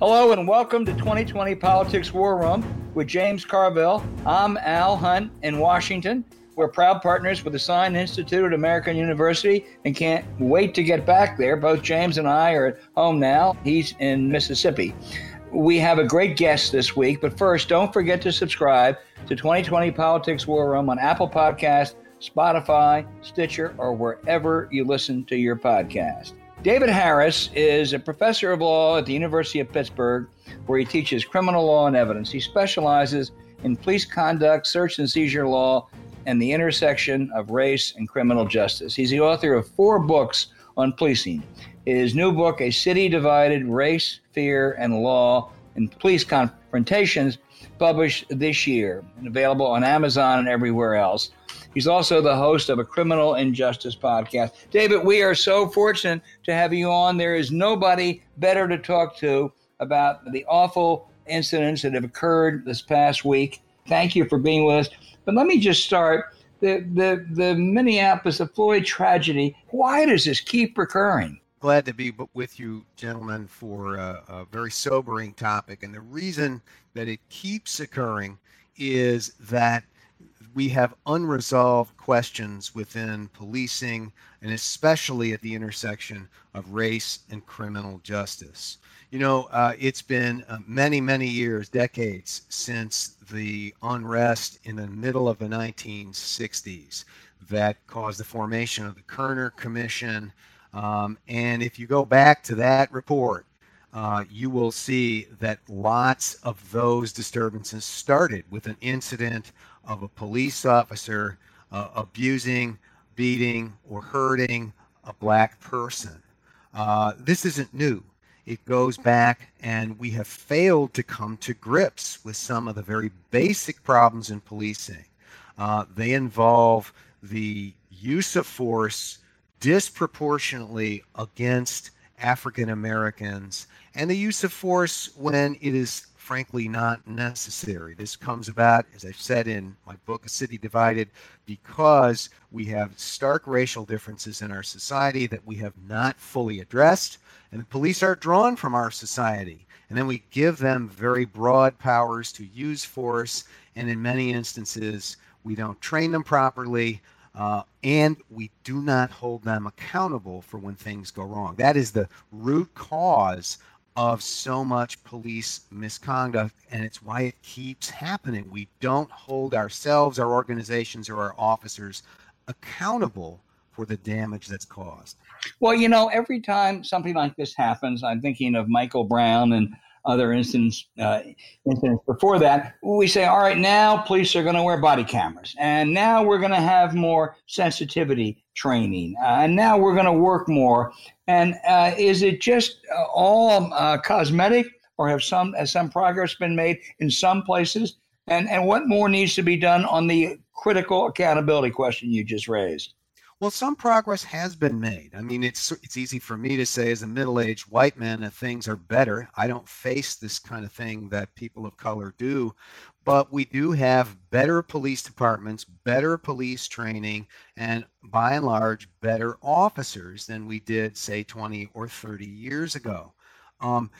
Hello and welcome to 2020 Politics War Room with James Carville. I'm Al Hunt in Washington. We're proud partners with the Sine Institute at American University and can't wait to get back there. Both James and I are at home now. He's in Mississippi. We have a great guest this week, but first, don't forget to subscribe to 2020 Politics War Room on Apple Podcast, Spotify, Stitcher, or wherever you listen to your podcast. David Harris is a professor of law at the University of Pittsburgh, where he teaches criminal law and evidence. He specializes in police conduct, search and seizure law, and the intersection of race and criminal justice. He's the author of four books on policing. His new book, A City Divided Race, Fear, and Law in Police Confrontations, published this year and available on Amazon and everywhere else. He's also the host of a criminal injustice podcast. David, we are so fortunate to have you on. There is nobody better to talk to about the awful incidents that have occurred this past week. Thank you for being with us. But let me just start the the the Minneapolis, the Floyd tragedy. Why does this keep recurring? Glad to be with you, gentlemen, for a, a very sobering topic. And the reason that it keeps occurring is that we have unresolved questions within policing and especially at the intersection of race and criminal justice. You know, uh, it's been uh, many, many years, decades since the unrest in the middle of the 1960s that caused the formation of the Kerner Commission. Um, and if you go back to that report, uh, you will see that lots of those disturbances started with an incident of a police officer uh, abusing, beating, or hurting a black person. Uh, this isn't new. It goes back, and we have failed to come to grips with some of the very basic problems in policing. Uh, they involve the use of force disproportionately against African Americans and the use of force when it is frankly not necessary. This comes about, as I've said in my book, A City Divided, because we have stark racial differences in our society that we have not fully addressed, and the police are drawn from our society. And then we give them very broad powers to use force, and in many instances, we don't train them properly. Uh, and we do not hold them accountable for when things go wrong. That is the root cause of so much police misconduct, and it's why it keeps happening. We don't hold ourselves, our organizations, or our officers accountable for the damage that's caused. Well, you know, every time something like this happens, I'm thinking of Michael Brown and other incidents, uh, incidents before that, we say, all right, now police are going to wear body cameras, and now we're going to have more sensitivity training, uh, and now we're going to work more. And uh, is it just uh, all uh, cosmetic, or have some has some progress been made in some places? And and what more needs to be done on the critical accountability question you just raised? Well, some progress has been made. I mean, it's it's easy for me to say as a middle-aged white man that things are better. I don't face this kind of thing that people of color do, but we do have better police departments, better police training, and by and large, better officers than we did, say, 20 or 30 years ago. Um,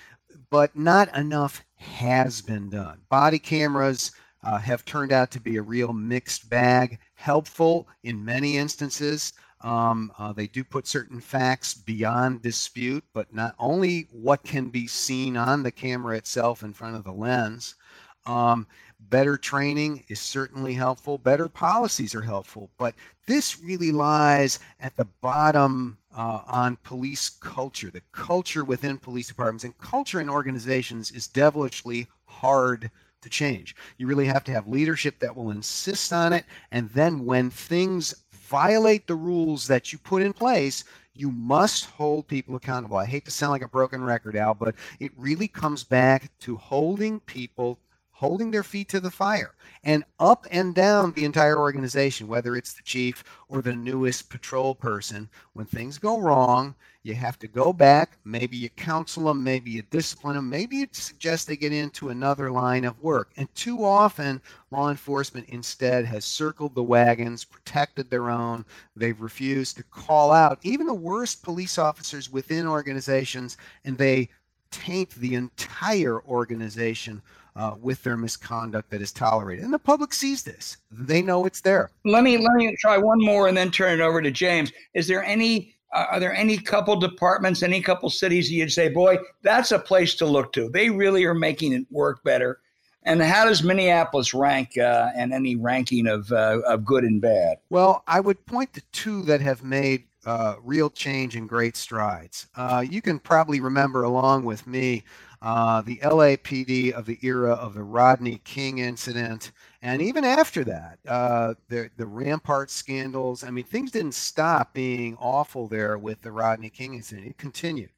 but not enough has been done. Body cameras uh, have turned out to be a real mixed bag, helpful in many instances. Um, uh, they do put certain facts beyond dispute, but not only what can be seen on the camera itself in front of the lens. Um, better training is certainly helpful. Better policies are helpful, but this really lies at the bottom uh, on police culture. The culture within police departments and culture in organizations is devilishly hard to change. You really have to have leadership that will insist on it. And then when things violate the rules that you put in place, you must hold people accountable. I hate to sound like a broken record, Al, but it really comes back to holding people holding their feet to the fire and up and down the entire organization, whether it's the chief or the newest patrol person. When things go wrong, you have to go back. Maybe you counsel them, maybe you discipline them, maybe you suggest they get into another line of work. And too often, law enforcement instead has circled the wagons, protected their own. They've refused to call out even the worst police officers within organizations, and they taint the entire organization uh, with their misconduct that is tolerated. And the public sees this; they know it's there. Let me let me try one more and then turn it over to James. Is there any uh, are there any couple departments, any couple cities you'd say, boy, that's a place to look to? They really are making it work better. And how does Minneapolis rank uh, and any ranking of, uh, of good and bad? Well, I would point to two that have made uh, real change and great strides. Uh, you can probably remember, along with me, uh, the LAPD of the era of the Rodney King incident, and even after that, uh, the the Rampart scandals. I mean, things didn't stop being awful there with the Rodney King incident; it continued.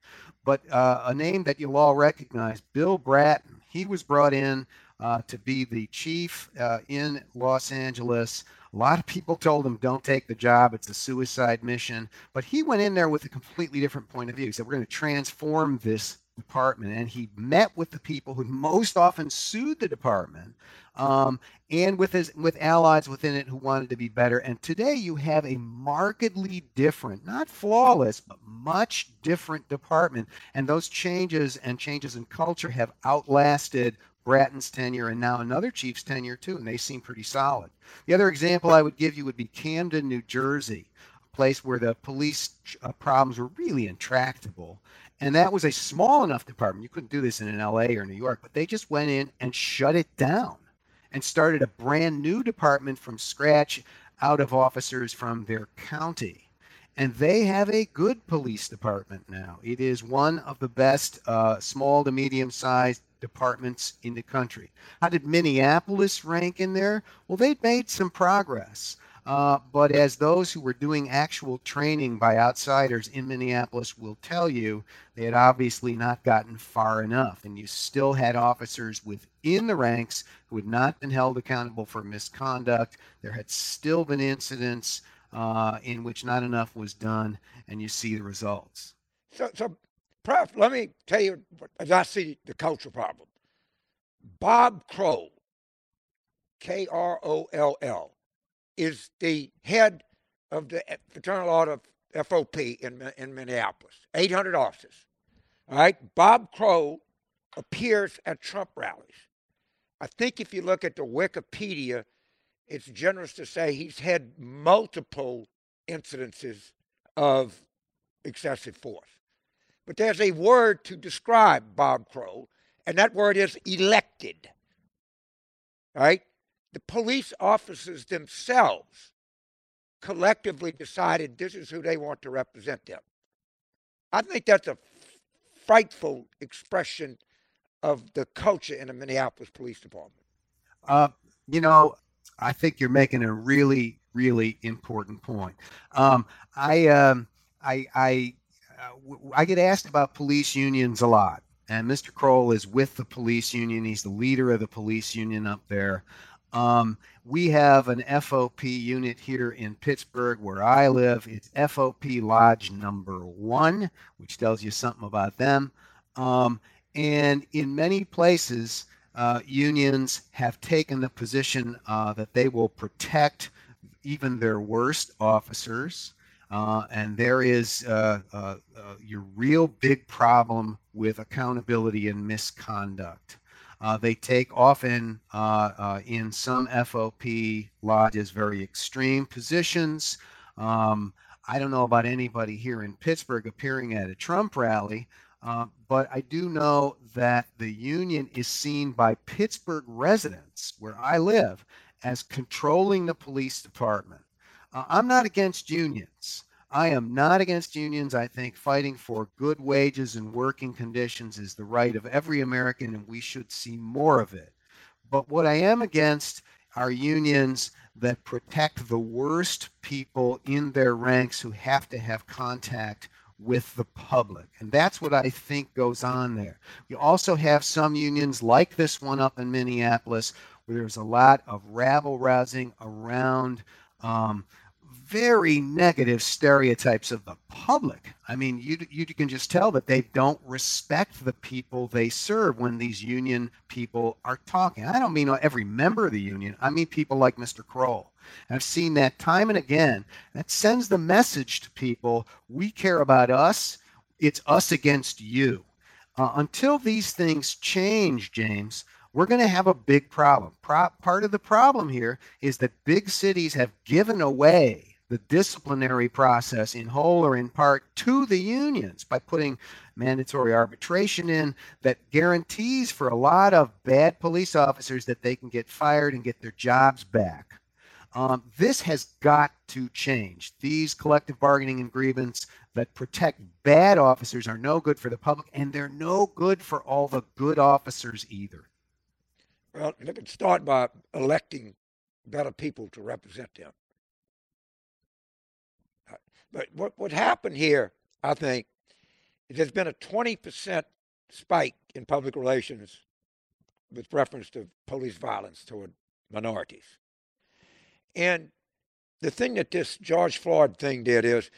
But uh, a name that you'll all recognize, Bill Bratton, he was brought in uh, to be the chief uh, in Los Angeles. A lot of people told him, don't take the job. It's a suicide mission. But he went in there with a completely different point of view. He said, we're going to transform this department. And he met with the people who most often sued the department um, and with his with allies within it who wanted to be better. And today you have a markedly different, not flawless, but much different department. And those changes and changes in culture have outlasted Bratton's tenure and now another chief's tenure too, and they seem pretty solid. The other example I would give you would be Camden, New Jersey, a place where the police uh, problems were really intractable. And that was a small enough department. You couldn't do this in an LA or New York, but they just went in and shut it down and started a brand new department from scratch out of officers from their county. And they have a good police department now. It is one of the best uh, small to medium sized departments in the country. How did Minneapolis rank in there? Well, they'd made some progress. Uh, but as those who were doing actual training by outsiders in Minneapolis will tell you, they had obviously not gotten far enough. And you still had officers within the ranks who had not been held accountable for misconduct. There had still been incidents uh, in which not enough was done, and you see the results. So, so Prof, let me tell you, as I see the culture problem. Bob Kroll, K R O L L, is the head of the eh, Fraternal Order of FOP in, in Minneapolis, 800 officers. All right, Bob Kroll appears at Trump rallies. I think if you look at the Wikipedia, it's generous to say he's had multiple incidences of excessive force. But there's a word to describe Bob Kroll, and that word is elected. Right? The police officers themselves collectively decided this is who they want to represent them. I think that's a frightful expression of the culture in the Minneapolis Police Department. Uh, you know, I think you're making a really, really important point. Um, I, um, I, I I get asked about police unions a lot. And Mr. Kroll is with the police union. He's the leader of the police union up there. Um, we have an FOP unit here in Pittsburgh where I live. It's FOP Lodge number one, which tells you something about them. Um, and in many places, uh, unions have taken the position uh, that they will protect even their worst officers. Uh, and there is uh, uh, uh, your real big problem with accountability and misconduct. Uh, they take often uh, in some FOP lodges very extreme positions. Um, I don't know about anybody here in Pittsburgh appearing at a Trump rally, but I do know that the union is seen by Pittsburgh residents, where I live, as controlling the police department. Uh, I'm not against unions. I am not against unions. I think fighting for good wages and working conditions is the right of every American, and we should see more of it. But what I am against are unions that protect the worst people in their ranks who have to have contact with the public. And that's what I think goes on there. You also have some unions like this one up in Minneapolis where there's a lot of rabble rousing around um, very negative stereotypes of the public. I mean, you you can just tell that they don't respect the people they serve when these union people are talking. I don't mean every member of the union. I mean people like Mr. Kroll. I've seen that time and again. That sends the message to people: we care about us. It's us against you. Uh, until these things change, James, we're going to have a big problem. Pro- part of the problem here is that big cities have given away the disciplinary process in whole or in part to the unions by putting mandatory arbitration in that guarantees for a lot of bad police officers that they can get fired and get their jobs back. Um, this has got to change. These collective bargaining agreements that protect bad officers are no good for the public, and they're no good for all the good officers either. Well, they can start by electing better people to represent them. But what, what happened here, I think, is there's been a 20% spike in public relations with reference to police violence toward minorities. And the thing that this George Floyd thing did is,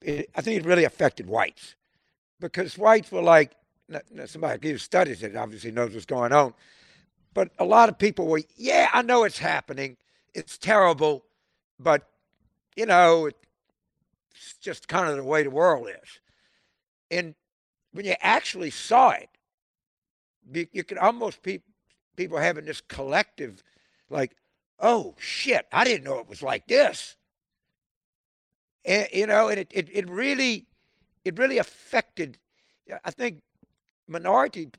it, I think it really affected whites. Because whites were like, somebody who studies it obviously knows what's going on, but a lot of people were, yeah, I know it's happening, it's terrible, but you know, it, it's just kind of the way the world is. And when you actually saw it, you, you could almost pe- people having this collective, like, oh shit, I didn't know it was like this. And you know, and it, it, it really it really affected I think minority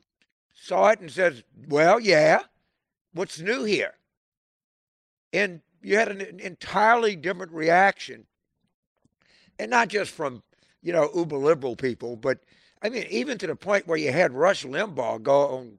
saw it and says, Well, yeah, what's new here? And you had an entirely different reaction and not just from you know uber liberal people, but I mean even to the point where you had Rush Limbaugh go on,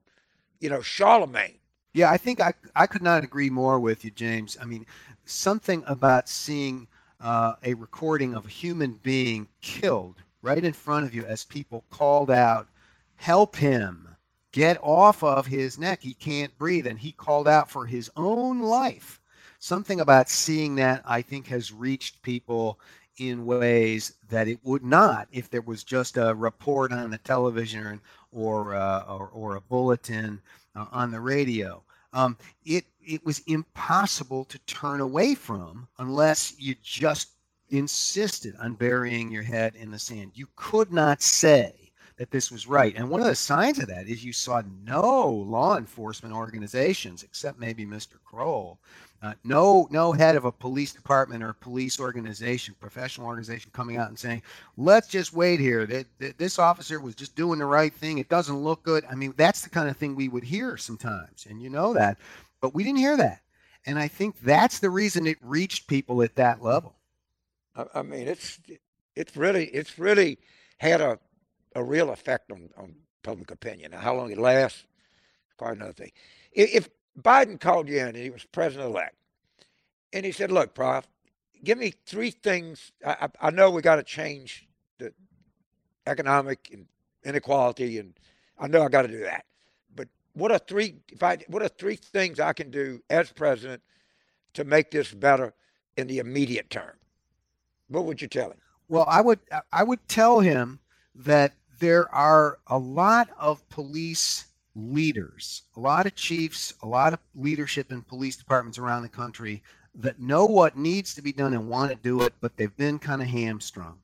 you know, Charlamagne. Yeah, I think I I could not agree more with you, James. I mean, something about seeing uh, a recording of a human being killed right in front of you as people called out, "Help him! Get off of his neck! He can't breathe!" and he called out for his own life. Something about seeing that I think has reached people in ways that it would not if there was just a report on the television or uh, or, or, a bulletin uh, on the radio. Um, it it was impossible to turn away from unless you just insisted on burying your head in the sand. You could not say that this was right. And one of the signs of that is you saw no law enforcement organizations, except maybe Mr. Kroll, uh, no, no head of a police department or police organization, professional organization, coming out and saying, "Let's just wait here. That, that this officer was just doing the right thing. It doesn't look good." I mean, that's the kind of thing we would hear sometimes, and you know that, but we didn't hear that, and I think that's the reason it reached people at that level. I, I mean, it's it's really it's really had a a real effect on on public opinion. Now, how long it lasts, quite another thing. If Biden called you in and he was president elect. And he said, Look, Prof, give me three things. I, I, I know we got to change the economic inequality, and I know I got to do that. But what are three? If I what are three things I can do as president to make this better in the immediate term? What would you tell him? Well, I would I would tell him that there are a lot of police leaders, a lot of chiefs, a lot of leadership in police departments around the country that know what needs to be done and want to do it, but they've been kind of hamstrung.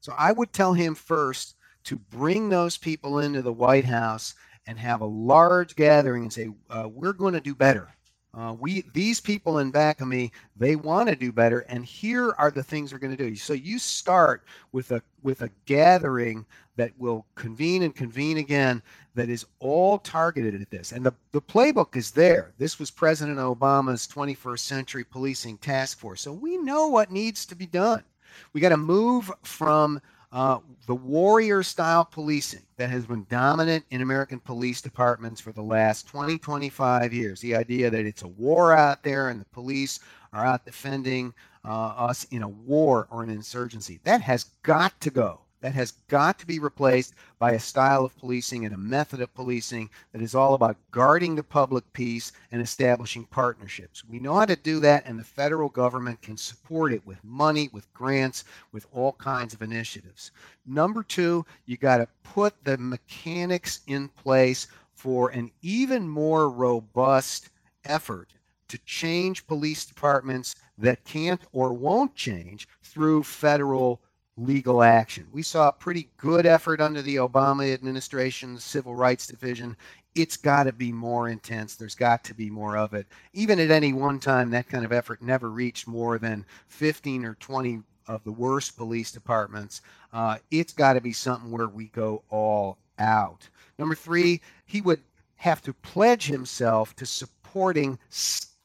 So I would tell him first to bring those people into the White House and have a large gathering and say, uh, "We're going to do better. Uh, we these people in back of me, they want to do better, and here are the things we're going to do. So you start with a with a gathering that will convene and convene again that is all targeted at this. And the, the playbook is there. This was President Obama's 21st Century Policing Task Force. So we know what needs to be done. We got to move from uh, the warrior style policing that has been dominant in American police departments for the last 20, 25 years. The idea that it's a war out there and the police are out defending uh, us in a war or an insurgency. That has got to go. That has got to be replaced by a style of policing and a method of policing that is all about guarding the public peace and establishing partnerships. We know how to do that, and the federal government can support it with money, with grants, with all kinds of initiatives. Number two, you got to put the mechanics in place for an even more robust effort to change police departments that can't or won't change through federal legal action. We saw a pretty good effort under the Obama administration's Civil Rights Division. It's got to be more intense. There's got to be more of it. Even at any one time, that kind of effort never reached more than 15 or 20 of the worst police departments. Uh, it's got to be something where we go all out. Number three, he would have to pledge himself to supporting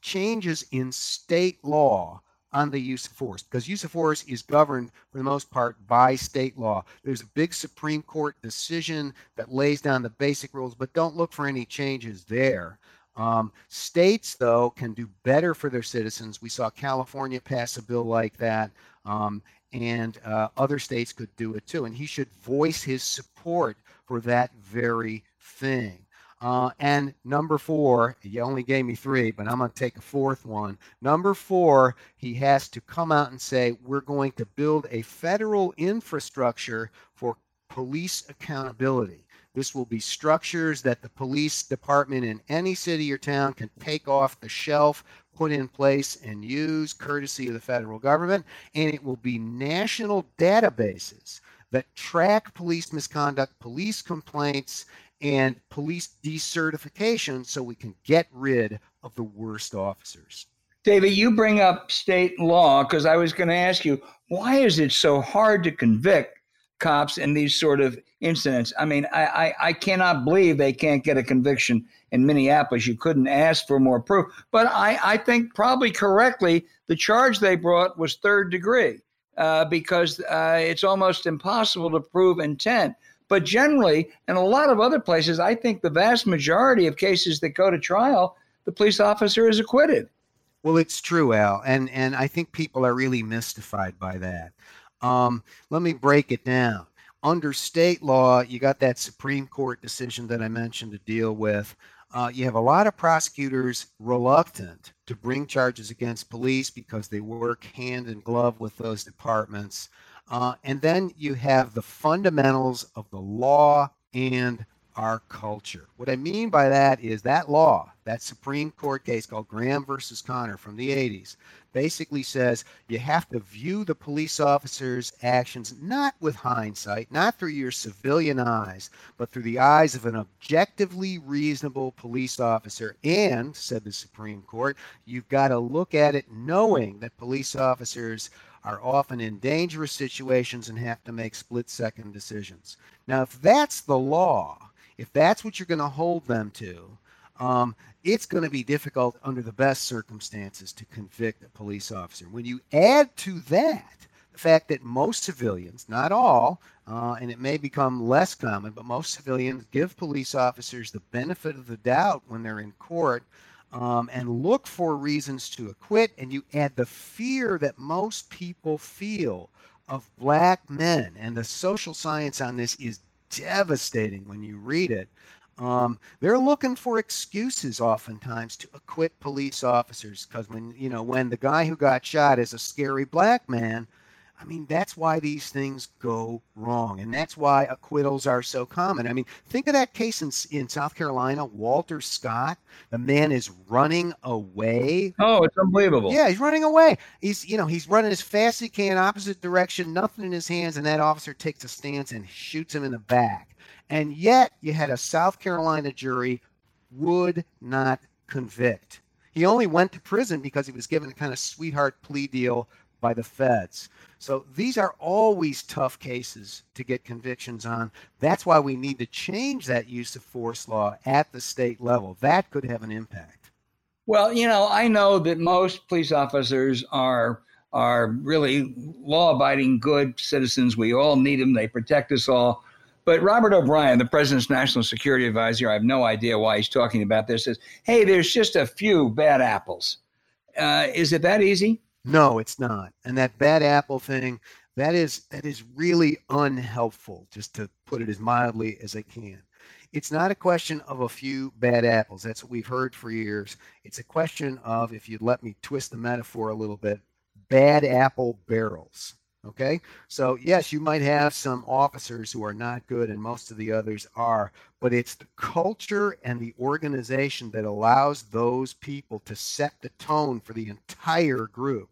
changes in state law on the use of force because use of force is governed for the most part by state law. There's a big Supreme Court decision that lays down the basic rules, but don't look for any changes there. Um, states, though, can do better for their citizens. We saw California pass a bill like that, um, and uh, other states could do it too. And he should voice his support for that very thing. Uh, and number four, you only gave me three, but I'm going to take a fourth one. Number four, he has to come out and say, we're going to build a federal infrastructure for police accountability. This will be structures that the police department in any city or town can take off the shelf, put in place, and use courtesy of the federal government. And it will be national databases that track police misconduct, police complaints, and police decertification so we can get rid of the worst officers. David, you bring up state law because I was going to ask you, why is it so hard to convict cops in these sort of incidents? I mean, I, I, I cannot believe they can't get a conviction in Minneapolis. You couldn't ask for more proof. But I, I think probably correctly, the charge they brought was third degree uh, because uh, it's almost impossible to prove intent. But generally, in a lot of other places, I think the vast majority of cases that go to trial, the police officer is acquitted. Well, it's true, Al, and and I think people are really mystified by that. Um, let me break it down. Under state law, you got that Supreme Court decision that I mentioned to deal with. Uh, you have a lot of prosecutors reluctant to bring charges against police because they work hand in glove with those departments. Uh, and then you have the fundamentals of the law and our culture. What I mean by that is that law, that Supreme Court case called Graham versus Connor from the 80s, basically says you have to view the police officer's actions not with hindsight, not through your civilian eyes, but through the eyes of an objectively reasonable police officer. And, said the Supreme Court, you've got to look at it knowing that police officers are often in dangerous situations and have to make split second decisions. Now, if that's the law, if that's what you're going to hold them to, um, it's going to be difficult under the best circumstances to convict a police officer. When you add to that the fact that most civilians, not all, uh, and it may become less common, but most civilians give police officers the benefit of the doubt when they're in court um, and look for reasons to acquit, and you add the fear that most people feel of black men, and the social science on this is devastating when you read it. Um, they're looking for excuses oftentimes to acquit police officers because when you know when the guy who got shot is a scary black man, I mean, that's why these things go wrong. And that's why acquittals are so common. I mean, think of that case in, in South Carolina, Walter Scott. The man is running away. Oh, it's unbelievable. Yeah, he's running away. He's, you know, he's running as fast as he can, opposite direction, nothing in his hands. And that officer takes a stance and shoots him in the back. And yet, you had a South Carolina jury would not convict. He only went to prison because he was given a kind of sweetheart plea deal by the feds. So these are always tough cases to get convictions on. That's why we need to change that use of force law at the state level. That could have an impact. Well, you know, I know that most police officers are are really law-abiding good citizens. We all need them. They protect us all. But Robert O'Brien, the president's national security advisor, I have no idea why he's talking about this, says, hey, there's just a few bad apples. Uh, is it that easy? No, it's not. And that bad apple thing, that is that is really unhelpful, just to put it as mildly as I can. It's not a question of a few bad apples. That's what we've heard for years. It's a question of, if you'd let me twist the metaphor a little bit, bad apple barrels. Okay. So, yes, you might have some officers who are not good, and most of the others are, but it's the culture and the organization that allows those people to set the tone for the entire group.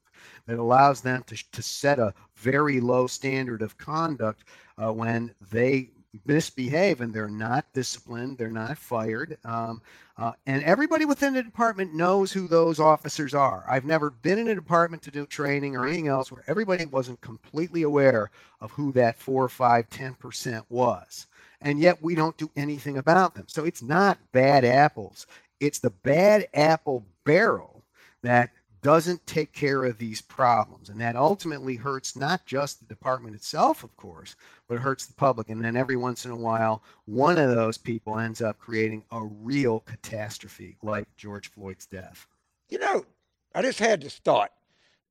That allows them to, to set a very low standard of conduct uh, when they misbehave and they're not disciplined, they're not fired. Um, uh, and everybody within the department knows who those officers are. I've never been in a department to do training or anything else where everybody wasn't completely aware of who that four, five, ten percent was. And yet we don't do anything about them. So it's not bad apples. It's the bad apple barrel that doesn't take care of these problems. And that ultimately hurts not just the department itself, of course, but it hurts the public. And then every once in a while, one of those people ends up creating a real catastrophe like George Floyd's death. You know, I just had this thought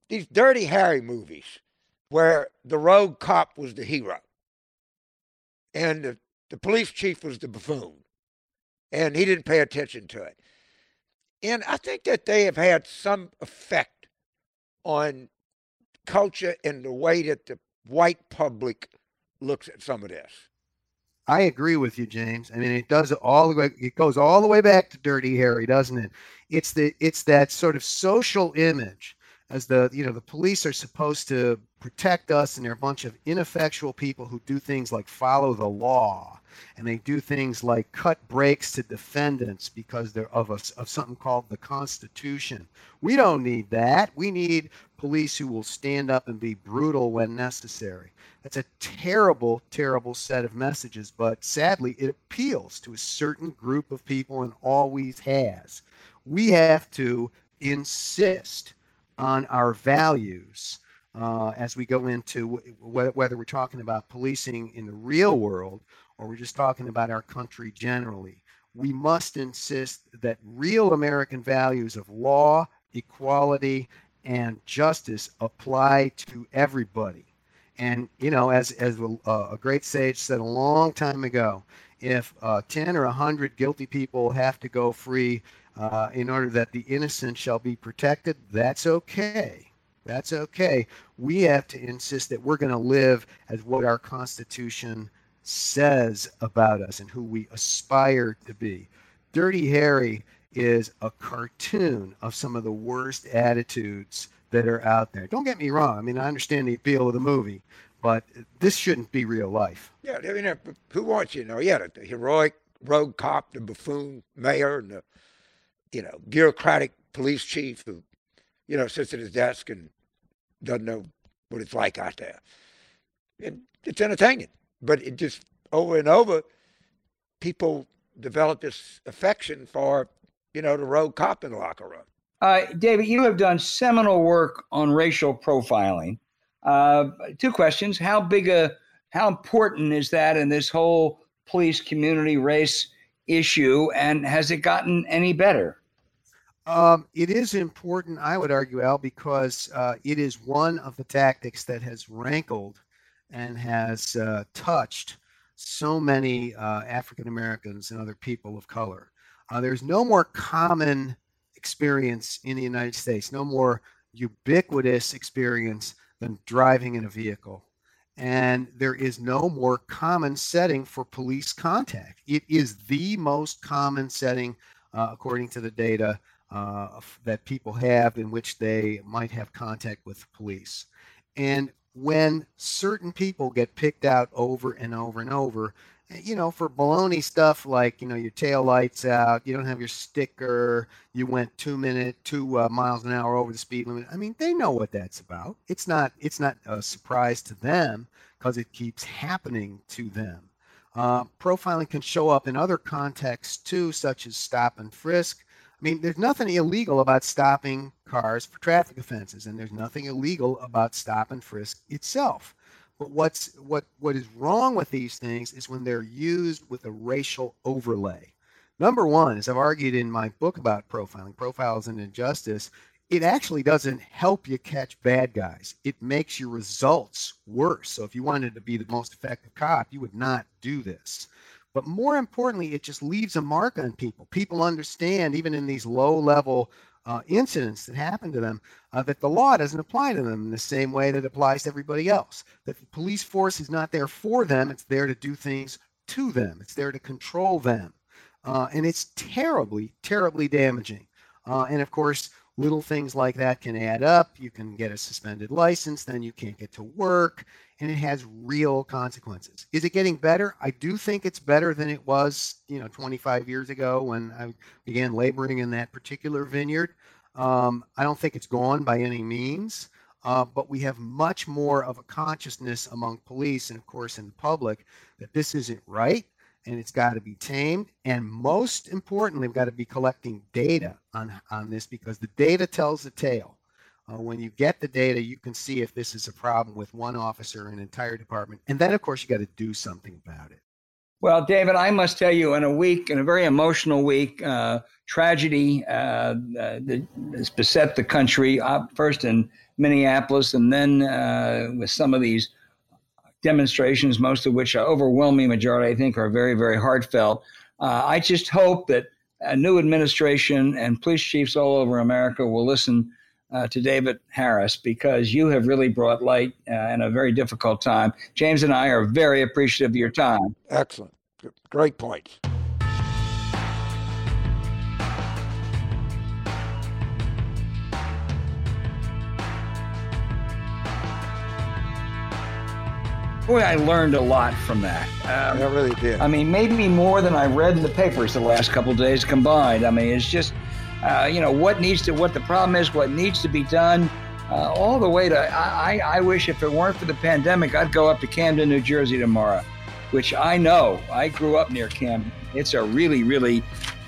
these Dirty Harry movies where the rogue cop was the hero and the, the police chief was the buffoon and he didn't pay attention to it. And I think that they have had some effect on culture and the way that the white public looks at some of this. I agree with you, James. I mean, it does all the way. It goes all the way back to Dirty Harry, doesn't it? It's the it's that sort of social image as the you know the police are supposed to protect us and they're a bunch of ineffectual people who do things like follow the law and they do things like cut breaks to defendants because they're of a, of something called the constitution. We don't need that. We need police who will stand up and be brutal when necessary. That's a terrible terrible set of messages but sadly it appeals to a certain group of people and always has. We have to insist on our values uh, as we go into wh- whether we're talking about policing in the real world or we're just talking about our country generally. We must insist that real American values of law, equality, and justice apply to everybody. And you know, as as a, a great sage said a long time ago, if uh, ten or hundred guilty people have to go free uh, in order that the innocent shall be protected, that's okay. That's okay. We have to insist that we're going to live as what our Constitution says about us and who we aspire to be. Dirty Harry is a cartoon of some of the worst attitudes that are out there. Don't get me wrong. I mean, I understand the appeal of the movie, but this shouldn't be real life. Yeah, I mean, who wants you know? Yeah, the heroic rogue cop, the buffoon mayor, and the you know, bureaucratic police chief who, you know, sits at his desk and doesn't know what it's like out there. And it's entertaining, but it just over and over, people develop this affection for, you know, the rogue cop in the locker room. Uh, David, you have done seminal work on racial profiling. Uh, two questions: How big a, how important is that in this whole police community race issue, and has it gotten any better? Um, it is important, I would argue, Al, because uh, it is one of the tactics that has rankled and has uh, touched so many uh, African Americans and other people of color. Uh, there's no more common experience in the United States, no more ubiquitous experience than driving in a vehicle. And there is no more common setting for police contact. It is the most common setting, uh, according to the data uh, that people have in which they might have contact with police. And when certain people get picked out over and over and over, you know, for baloney stuff like, you know, your tail lights out, you don't have your sticker, you went two minute, two uh, miles an hour over the speed limit. I mean, they know what that's about. It's not, it's not a surprise to them because it keeps happening to them. Uh, profiling can show up in other contexts too, such as stop and frisk. I mean, there's nothing illegal about stopping cars for traffic offenses, and there's nothing illegal about stop and frisk itself. But what's what what is wrong with these things is when they're used with a racial overlay. Number one, as I've argued in my book about profiling, profiles and injustice, it actually doesn't help you catch bad guys. It makes your results worse. So if you wanted to be the most effective cop, you would not do this. But more importantly, it just leaves a mark on people. People understand, even in these low level uh, incidents that happen to them, uh, that the law doesn't apply to them in the same way that applies to everybody else. That the police force is not there for them, it's there to do things to them, it's there to control them. Uh, and it's terribly, terribly damaging. Uh, and of course, little things like that can add up. You can get a suspended license, then you can't get to work, and it has real consequences. Is it getting better? I do think it's better than it was, you know, 25 years ago when I began laboring in that particular vineyard. Um, I don't think it's gone by any means, uh, but we have much more of a consciousness among police and, of course, in the public that this isn't right and it's got to be tamed. And most importantly, we've got to be collecting data on, on this because the data tells the tale. Uh, when you get the data, you can see if this is a problem with one officer or an entire department. And then, of course, you got to do something about it. Well, David, I must tell you, in a week, in a very emotional week, uh, tragedy uh, uh that has beset the country, uh, first in Minneapolis and then uh, with some of these demonstrations, most of which, are overwhelming majority, I think, are very, very heartfelt. Uh, I just hope that a new administration and police chiefs all over America will listen uh, to David Harris because you have really brought light uh, in a very difficult time. James and I are very appreciative of your time. Excellent. Great points. Boy, I learned a lot from that. Um, I really did. I mean, maybe more than I read in the papers the last couple days combined. I mean, it's just, uh, you know, what needs to, what the problem is, what needs to be done, uh, all the way to. I, I wish if it weren't for the pandemic, I'd go up to Camden, New Jersey tomorrow, which I know. I grew up near Camden. It's a really, really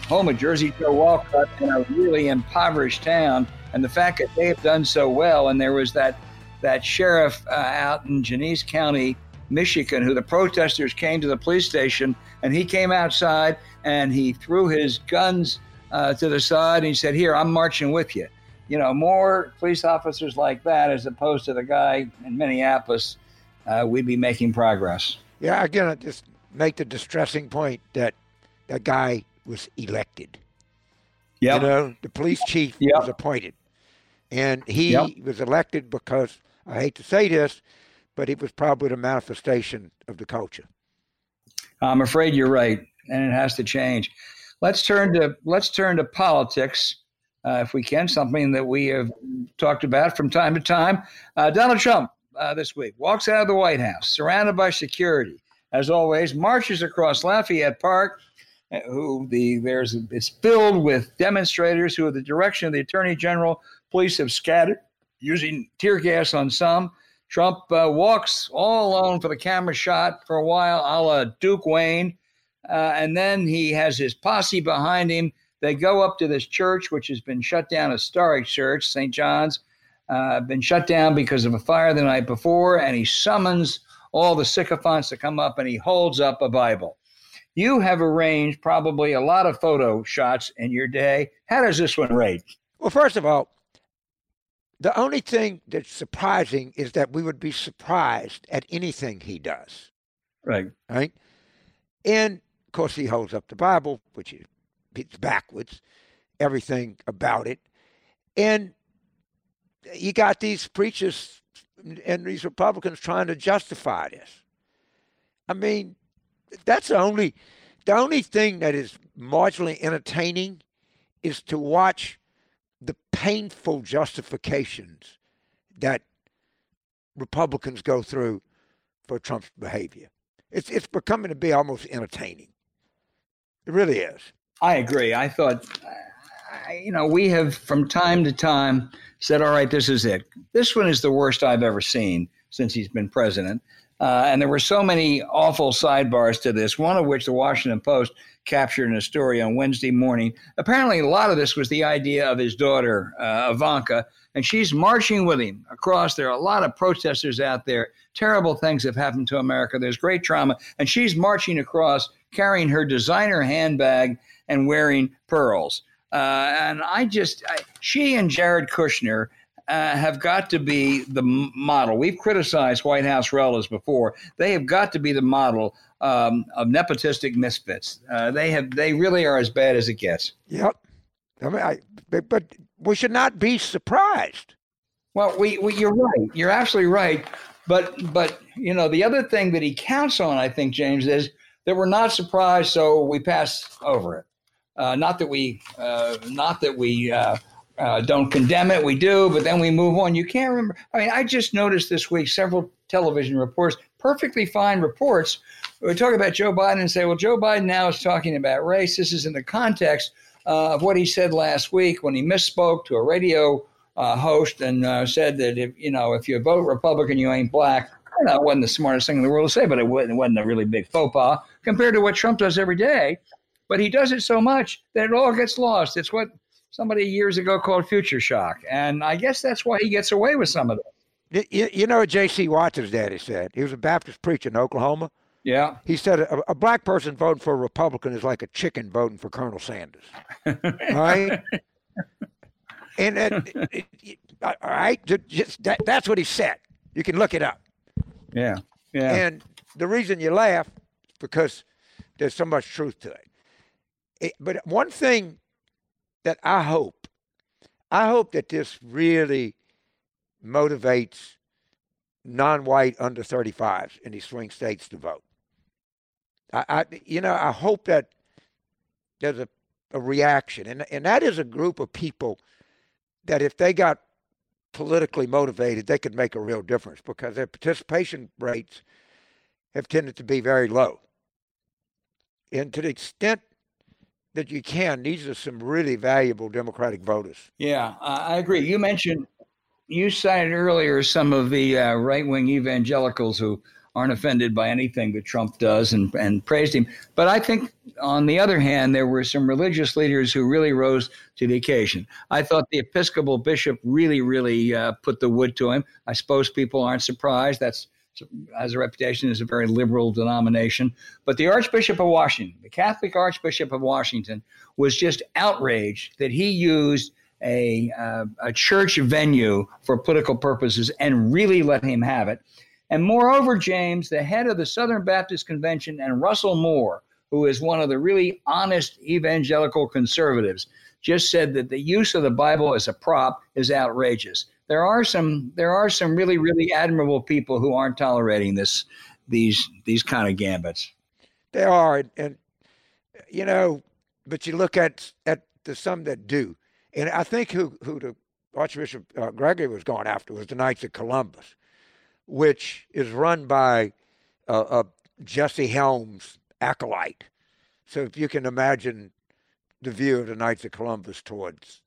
home of Jersey Joe Walcott in a really impoverished town, and the fact that they have done so well, and there was that that sheriff uh, out in Genesee County Michigan, who the protesters came to the police station, and he came outside and he threw his guns uh, to the side and he said, "Here, I'm marching with you." You know, more police officers like that, as opposed to the guy in Minneapolis, uh, we'd be making progress. Yeah, again, I just make the distressing point that that guy was elected. Yeah, you know, the police chief yep. was appointed, and he yep. was elected because I hate to say this, but it was probably the manifestation of the culture. I'm afraid you're right, and it has to change. Let's turn to let's turn to politics, uh, if we can. Something that we have talked about from time to time. Uh, Donald Trump uh, this week walks out of the White House, surrounded by security, as always, marches across Lafayette Park. Uh, who the there's it's filled with demonstrators who, at the direction of the Attorney General, police have scattered using tear gas on some. Trump uh, walks all alone for the camera shot for a while, a la Duke Wayne. Uh, and then he has his posse behind him. They go up to this church, which has been shut down, a historic church, St. John's, uh, been shut down because of a fire the night before. And he summons all the sycophants to come up and he holds up a Bible. You have arranged probably a lot of photo shots in your day. How does this one rate? Well, first of all, the only thing that's surprising is that we would be surprised at anything he does. Right. Right. And of course, he holds up the Bible, which is it's backwards, everything about it. And you got these preachers and these Republicans trying to justify this. I mean, that's the only the only thing that is marginally entertaining is to watch the painful justifications that Republicans go through for Trump's behavior. It's it's becoming to be almost entertaining. It really is. I agree. I thought, you know, we have from time to time said, all right, this is it. This one is the worst I've ever seen since he's been president. Uh, and there were so many awful sidebars to this, one of which the Washington Post captured in a story on Wednesday morning. Apparently, a lot of this was the idea of his daughter, uh, Ivanka, and she's marching with him across. There are a lot of protesters out there. Terrible things have happened to America. There's great trauma. And she's marching across carrying her designer handbag and wearing pearls. Uh, and I just, I, she and Jared Kushner uh, have got to be the model. We've criticized White House relatives before. They have got to be the model um, of nepotistic misfits. Uh, they have. They really are as bad as it gets. Yep. I mean, I, but we should not be surprised. Well, we, we, you're right. You're absolutely right. But but you know the other thing that he counts on, I think, James, is that we're not surprised, so we pass over it. Uh, not that we uh, not that we uh, uh, don't condemn it. We do, but then we move on. You can't remember. I mean, I just noticed this week several television reports, perfectly fine reports. We talk about Joe Biden and say, well, Joe Biden now is talking about race. This is in the context uh, of what he said last week when he misspoke to a radio uh, host and uh, said that if you know if you vote Republican, you ain't black. That wasn't the smartest thing in the world to say, but it wasn't, it wasn't a really big faux pas compared to what Trump does every day. But he does it so much that it all gets lost. It's what somebody years ago called future shock, and I guess that's why he gets away with some of it. You, you know what J.C. Watts's daddy said? He was a Baptist preacher in Oklahoma. Yeah. He said a, a, black person voting for a Republican is like a chicken voting for Colonel Sanders. right? and all right, uh, just that, that's what he said. You can look it up. Yeah. Yeah. And the reason you laugh because there's so much truth to it. it. But one thing that I hope, I hope that this really motivates non-white under 35s in these swing states to vote. I, I you know, I hope that there's a, a reaction, and and that is a group of people that if they got politically motivated, they could make a real difference because their participation rates have tended to be very low. And to the extent that you can, these are some really valuable Democratic voters. Yeah, I agree. You mentioned, you cited earlier some of the uh, right wing evangelicals who aren't offended by anything that Trump does and, and praised him. But I think, on the other hand, there were some religious leaders who really rose to the occasion. I thought the Episcopal bishop really, really uh, put the wood to him. I suppose people aren't surprised. That's has a reputation as a very liberal denomination. But the Archbishop of Washington, the Catholic Archbishop of Washington, was just outraged that he used a, uh, a church venue for political purposes and really let him have it. And moreover, James, the head of the Southern Baptist Convention, and Russell Moore, who is one of the really honest evangelical conservatives, just said that the use of the Bible as a prop is outrageous. There are some there are some really really admirable people who aren't tolerating this these these kind of gambits. They are, and you know, but you look at at the some that do, and I think who who the Archbishop uh, Gregory was going after was the Knights of Columbus which is run by uh, uh, Jesse Helms acolyte. So if you can imagine the view of the Knights of Columbus towards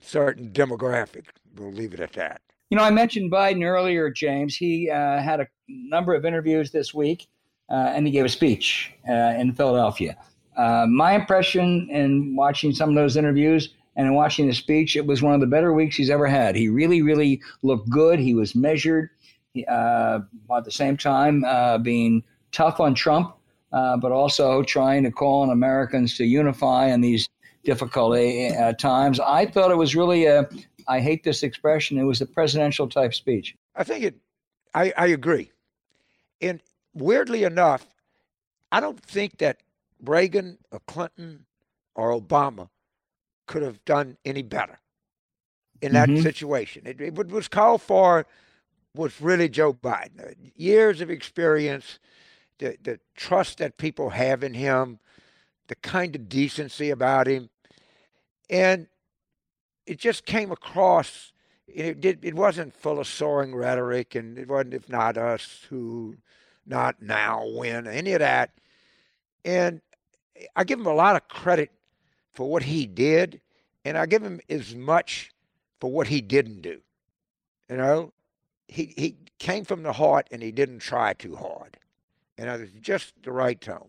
certain demographic, we'll leave it at that. You know, I mentioned Biden earlier, James. He uh, had a number of interviews this week, uh, and he gave a speech uh, in Philadelphia. Uh, my impression in watching some of those interviews and in watching the speech, it was one of the better weeks he's ever had. He really, really looked good. He was measured uh, at the same time uh, being tough on Trump, but also trying to call on Americans to unify in these difficult uh, times. I thought it was really a, I hate this expression, it was a presidential type speech. I think it, I, I agree. And weirdly enough, I don't think that Reagan or Clinton or Obama could have done any better in that mm-hmm. situation. It, it was called for was really Joe Biden. Years of experience, the, the trust that people have in him, the kind of decency about him. And it just came across, it, did, it wasn't full of soaring rhetoric, and it wasn't if not us, who, not now, when, any of that. And I give him a lot of credit for what he did, and I give him as much for what he didn't do. You know, he he came from the heart and he didn't try too hard, and it was just the right tone.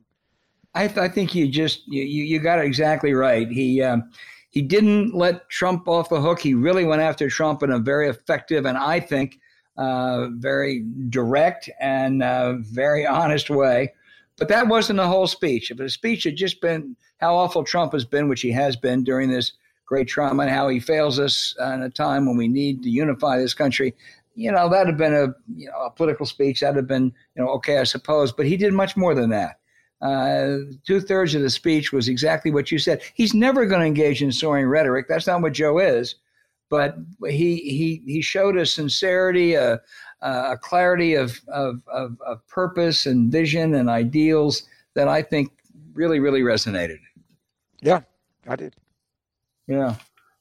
I, I think you just you, you got it exactly right. He um, he didn't let Trump off the hook. He really went after Trump in a very effective and I think uh, very direct and uh, very honest way. But that wasn't the whole speech. If the speech had just been how awful Trump has been, which he has been during this great trauma, and how he fails us in a time when we need to unify this country, you know, that'd have been a, you know, a political speech. That'd have been, you know, okay, I suppose. But he did much more than that. Uh, Two thirds of the speech was exactly what you said. He's never going to engage in soaring rhetoric. That's not what Joe is. But he he he showed a sincerity, a, a clarity of, of, of, of purpose and vision and ideals that I think really really resonated. Yeah, I did. Yeah.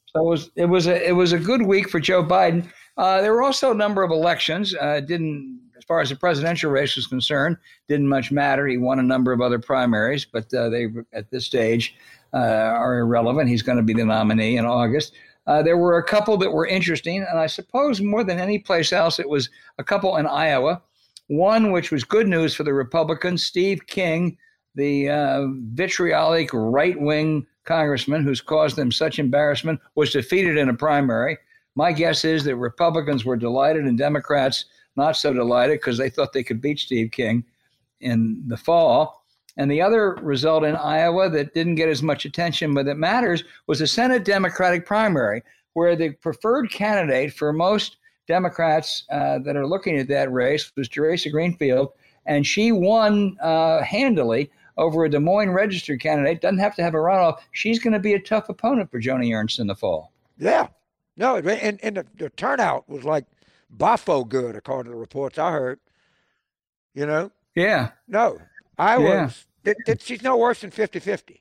So it was it was a it was a good week for Joe Biden. Uh, there were also a number of elections. Uh, didn't as far as the presidential race was concerned, didn't much matter. He won a number of other primaries, but uh, they at this stage uh, are irrelevant. He's going to be the nominee in August. Uh, there were a couple that were interesting, and I suppose more than any place else, it was a couple in Iowa. One which was good news for the Republicans, Steve King, the uh, vitriolic right wing congressman who's caused them such embarrassment, was defeated in a primary. My guess is that Republicans were delighted and Democrats not so delighted because they thought they could beat Steve King in the fall. And the other result in Iowa that didn't get as much attention, but that matters, was the Senate Democratic primary, where the preferred candidate for most Democrats uh, that are looking at that race was Theresa Greenfield, and she won uh, handily over a Des Moines registered candidate. Doesn't have to have a runoff. She's going to be a tough opponent for Joni Ernst in the fall. Yeah, no, and and the, the turnout was like Boffo good, according to the reports I heard. You know? Yeah. No, I yeah. was. It, it, she's no worse than 50-50.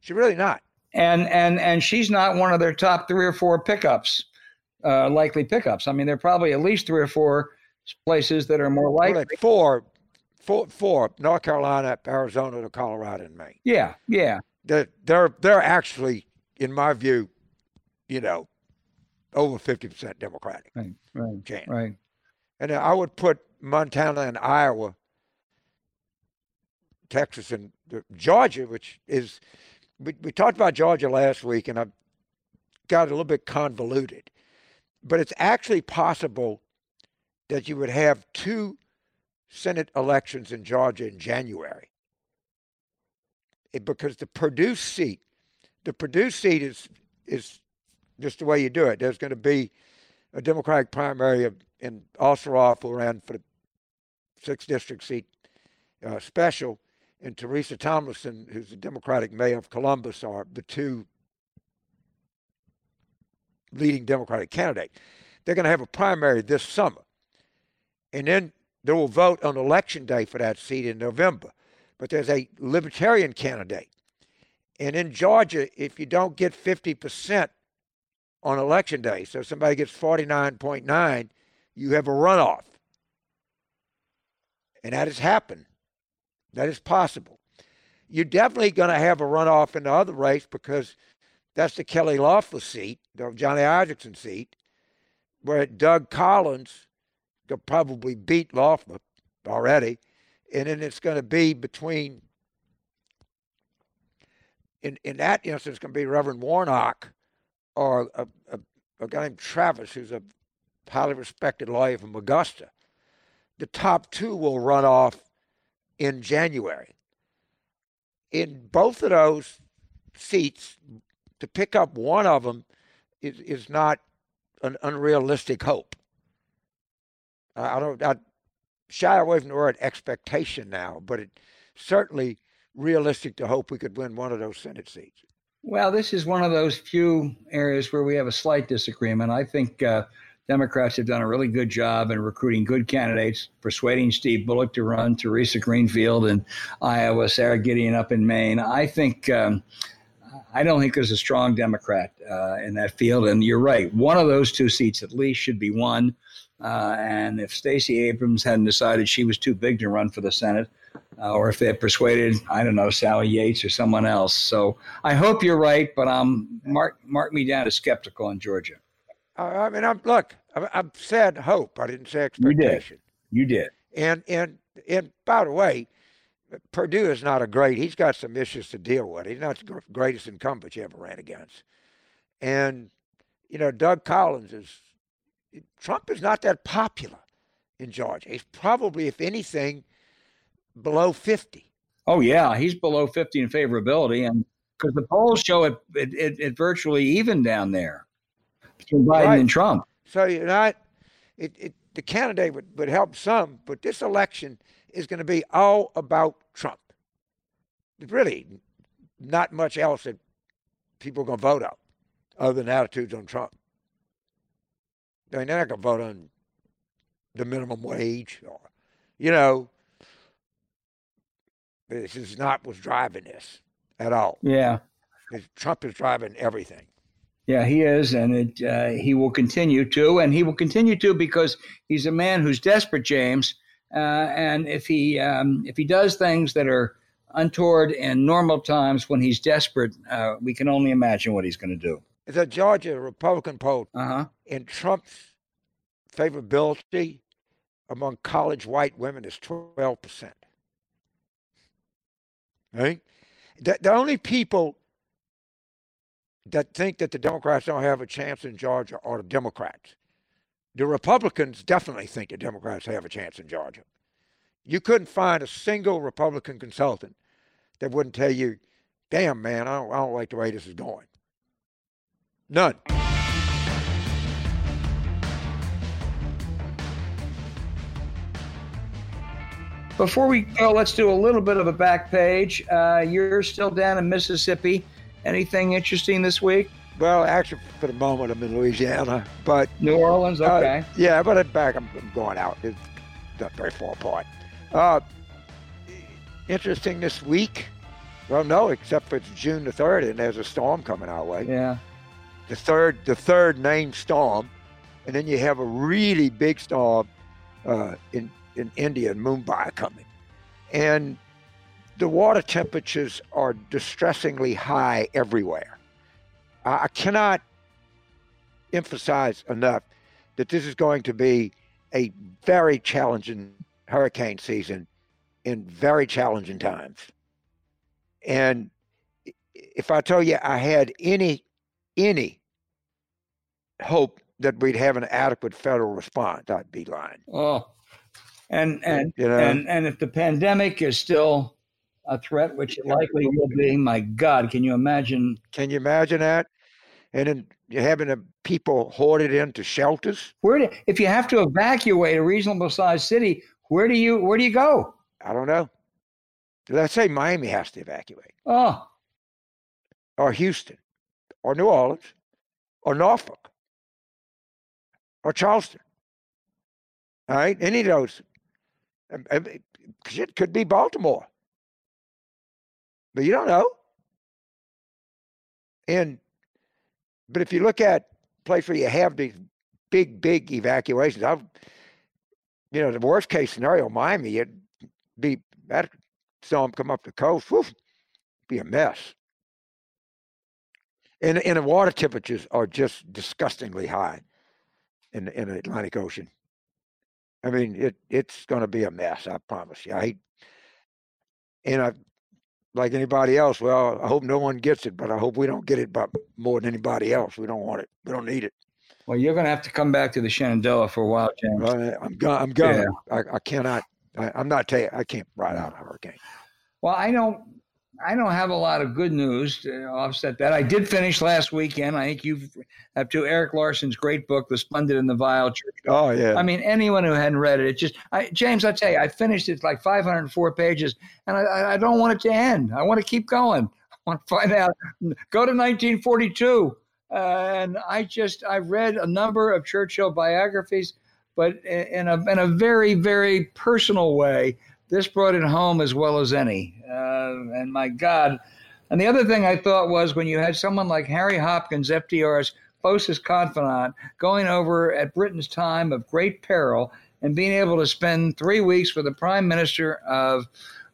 She's really not. And and and she's not one of their top three or four pickups, uh, likely pickups. I mean, there are probably at least three or four places that are more likely. Well, like four, four, four: North Carolina, Arizona, to Colorado, and Maine. Yeah, yeah. They're they're, they're actually, in my view, you know, over 50% Democratic. Right, right, chance. right. And I would put Montana and Iowa, Texas and Georgia, which is, we, we talked about Georgia last week, and I got a little bit convoluted. But it's actually possible that you would have two Senate elections in Georgia in January. It, because the Perdue seat, the Perdue seat is is just the way you do it. There's going to be a Democratic primary in Ossoff, who ran for the sixth district seat uh, special, and Teresa Tomlinson, who's the Democratic mayor of Columbus, are the two leading Democratic candidates. They're going to have a primary this summer. And then they will vote on election day for that seat in November. But there's a libertarian candidate. And in Georgia, if you don't get 50% on election day. So if somebody gets 49.9, you have a runoff. And that has happened. That is possible. You're definitely going to have a runoff in the other race because that's the Kelly Loeffler seat, the Johnny Isakson seat, where Doug Collins will probably beat Loeffler already. And then it's going to be between, in, in that instance, it's going to be Reverend Warnock or a, a, a guy named Tarver, who's a highly respected lawyer from Augusta. The top two will run off in January. In both of those seats, to pick up one of them is, is not an unrealistic hope. I don't I shy away from the word expectation now, but it's certainly realistic to hope we could win one of those Senate seats. Well, this is one of those few areas where we have a slight disagreement. I think uh, Democrats have done a really good job in recruiting good candidates, persuading Steve Bullock to run, Theresa Greenfield in Iowa, Sara Gideon up in Maine. I think. Um, I don't think there's a strong Democrat uh, in that field. And you're right. One of those two seats at least should be won. Uh, and if Stacey Abrams hadn't decided she was too big to run for the Senate, uh, or if they persuaded, I don't know, Sally Yates or someone else. So I hope you're right, but um, mark mark me down as skeptical in Georgia. Uh, I mean, I'm look. I, I've said hope. I didn't say expectation. You did. You did. And and and by the way, Perdue is not a great. He's got some issues to deal with. He's not the greatest incumbent you ever ran against. And you know, Doug Collins is. Trump is not that popular in Georgia. He's probably, if anything, below 50. Oh, yeah. He's below 50 in favorability. And because the polls show it, it, it, it, virtually even down there between Biden right. and Trump. So you're not, it, it, the candidate would, would help some, but this election is going to be all about Trump. Really, not much else that people are going to vote on other than attitudes on Trump. I mean, they're not going to vote on the minimum wage or, you know, this is not what's driving this at all. Yeah. Trump is driving everything. Yeah, he is, and it, uh, he will continue to, and he will continue to because he's a man who's desperate, James. Uh, and if he um, if he does things that are untoward in normal times when he's desperate, uh, we can only imagine what he's going to do. The Georgia Republican poll Uh-huh. in Trump's favorability among college white women is 12%. Right? The, the only people that think that the Democrats don't have a chance in Georgia are the Democrats. The Republicans definitely think the Democrats have a chance in Georgia. You couldn't find a single Republican consultant that wouldn't tell you, damn, man, I don't, I don't like the way this is going. None. Before we go, let's do a little bit of a back page. Uh, you're still down in Mississippi. Anything interesting this week? Well, actually, for the moment, I'm in Louisiana, but New Orleans, uh, okay. yeah, but I'm back. I'm, I'm going out. It's not very far apart. Uh, interesting this week. Well, no, except for it's June the third, and there's a storm coming our way. yeah. The third, the third named storm, and then you have a really big storm uh, in in India, in Mumbai, coming, and the water temperatures are distressingly high everywhere. I cannot emphasize enough that this is going to be a very challenging hurricane season in very challenging times. And if I tell you I had any any hope that we'd have an adequate federal response, I'd be lying. Oh, and and You know? and and if the pandemic is still a threat, which it likely will be, my God, can you imagine? Can you imagine that? And then you're having the people hoarded into shelters. Where do, if you have to evacuate a reasonable sized city, where do you where do you go? I don't know. Let's say Miami has to evacuate, Oh, or Houston, or New Orleans, or Norfolk, or Charleston. All right, any of those. It- could be Baltimore, but you don't know. And but if you look at place where you have these big, big evacuations, I've you know the worst case scenario, Miami, it'd be that storm come up the coast, whew, be a mess. And and the water temperatures are just disgustingly high in in the Atlantic Ocean. I mean, it it's going to be a mess. I promise you. I hate, and I like anybody else. Well, I hope no one gets it, but I hope we don't get it, but more than anybody else. We don't want it. We don't need it. well, you're going to have to come back to the Shenandoah for a while, James. I, eh, I'm going. I'm going. I, I cannot. I, I'm not. Ta- I can't ride out a hurricane. Well, I don't. I don't have a lot of good news to offset that. I did finish last weekend. I think you've up to Erik Larson's great book, The Splendid and the Vile Church. Oh yeah. I mean, anyone who hadn't read it, it just, I, James, I tell you, I finished it like 504 pages, and I- I, I don't want it to end. I want to keep going. I want to find out. Go to 1942, uh, and I just, I've read a number of Churchill biographies, but in a in a very very personal way. This brought it home as well as any. Uh, and my God. And the other thing I thought was when you had someone like Harry Hopkins, FDR's closest confidant, going over at Britain's time of great peril and being able to spend three weeks with the Prime Minister of,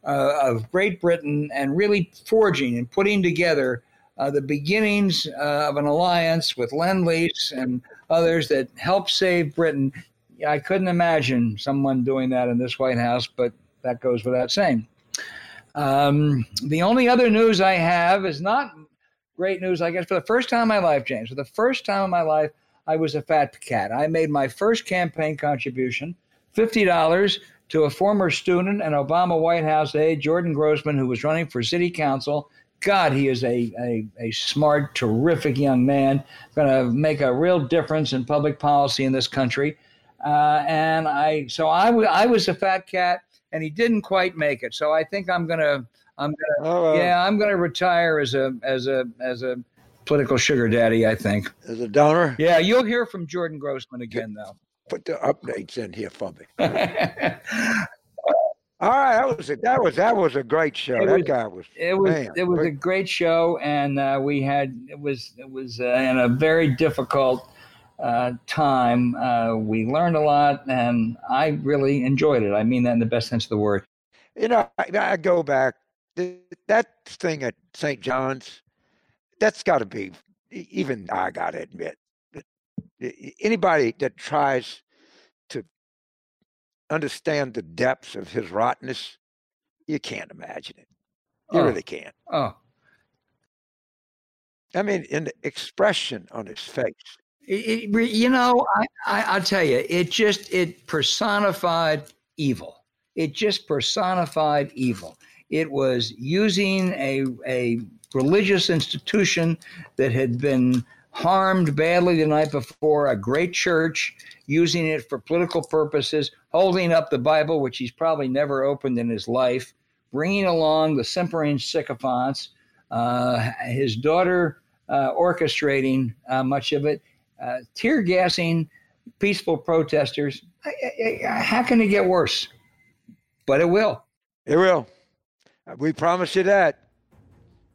uh, of Great Britain and really forging and putting together uh, the beginnings uh, of an alliance with Lend Lease and others that helped save Britain. I couldn't imagine someone doing that in this White House, but that goes without saying. Um, the only other news I have is not great news, I guess. For the first time in my life, James, for the first time in my life, I was a fat cat. I made my first campaign contribution, $50 to a former student and Obama White House aide, Jordan Grossman, who was running for city council. God, he is a, a, a smart, terrific young man, going to make a real difference in public policy in this country. Uh, and I, so I, w- I was a fat cat, and he didn't quite make it. So I think I'm gonna, I'm gonna, Oh, uh, yeah, I'm gonna retire as a, as a, as a political sugar daddy. I think. As a donor, Yeah, you'll hear from Jordan Grossman again, though. put the updates in here for me. All right, that was a, that was that was a great show. It that was- guy was. It was Man, it was a great. great show, and uh, we had it was it was uh, in a very difficult uh, time. Uh, we learned a lot, and I really enjoyed it. I mean that in the best sense of the word. You know, I, I go back. th- That thing at St. John's, that's got to be. Even I got to admit, that anybody that tries to understand the depths of his rottenness, you can't imagine it. You Oh. really can't. Oh, I mean, in the expression on his face. It, it you know, I, I, I'll tell you, it just it personified evil. It just personified evil. It was using a a religious institution that had been harmed badly the night before, a great church, using it for political purposes, holding up the Bible, which he's probably never opened in his life, bringing along the simpering sycophants, uh, his daughter uh, orchestrating uh, much of it, uh, tear gassing peaceful protesters. I- I- I- How can it get worse? But it will. It will. Uh, We promise you that.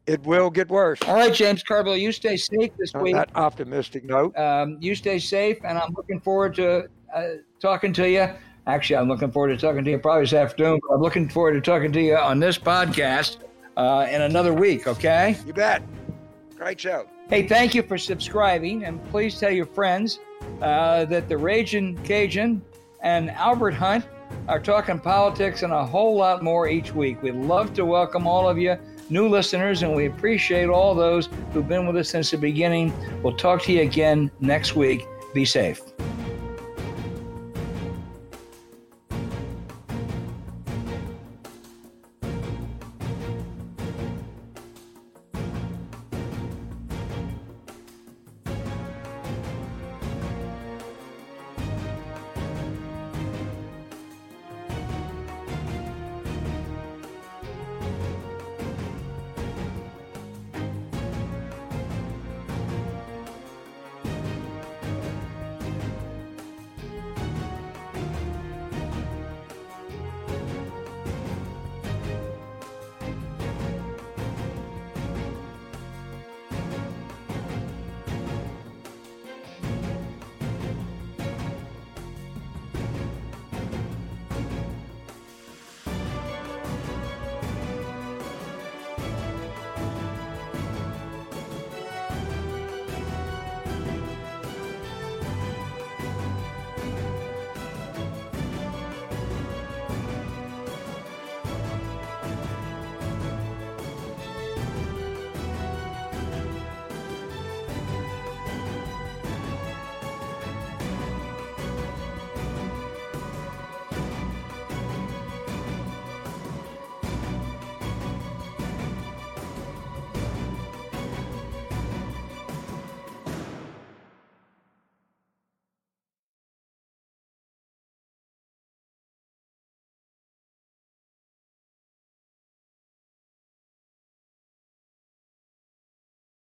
It will get worse. All right, James Carville, you stay safe this On week. that optimistic note. Um, you stay safe, and I'm looking forward to uh, talking to you. Actually, I'm looking forward to talking to you probably this afternoon. But I'm looking forward to talking to you on this podcast uh, in another week. Okay. You bet. Great show. Hey, thank you for subscribing, and please tell your friends uh, that the Raging Cajun and Albert Hunt are talking politics and a whole lot more each week. We'd love to welcome all of you new listeners, and we appreciate all those who've been with us since the beginning. We'll talk to you again next week. Be safe.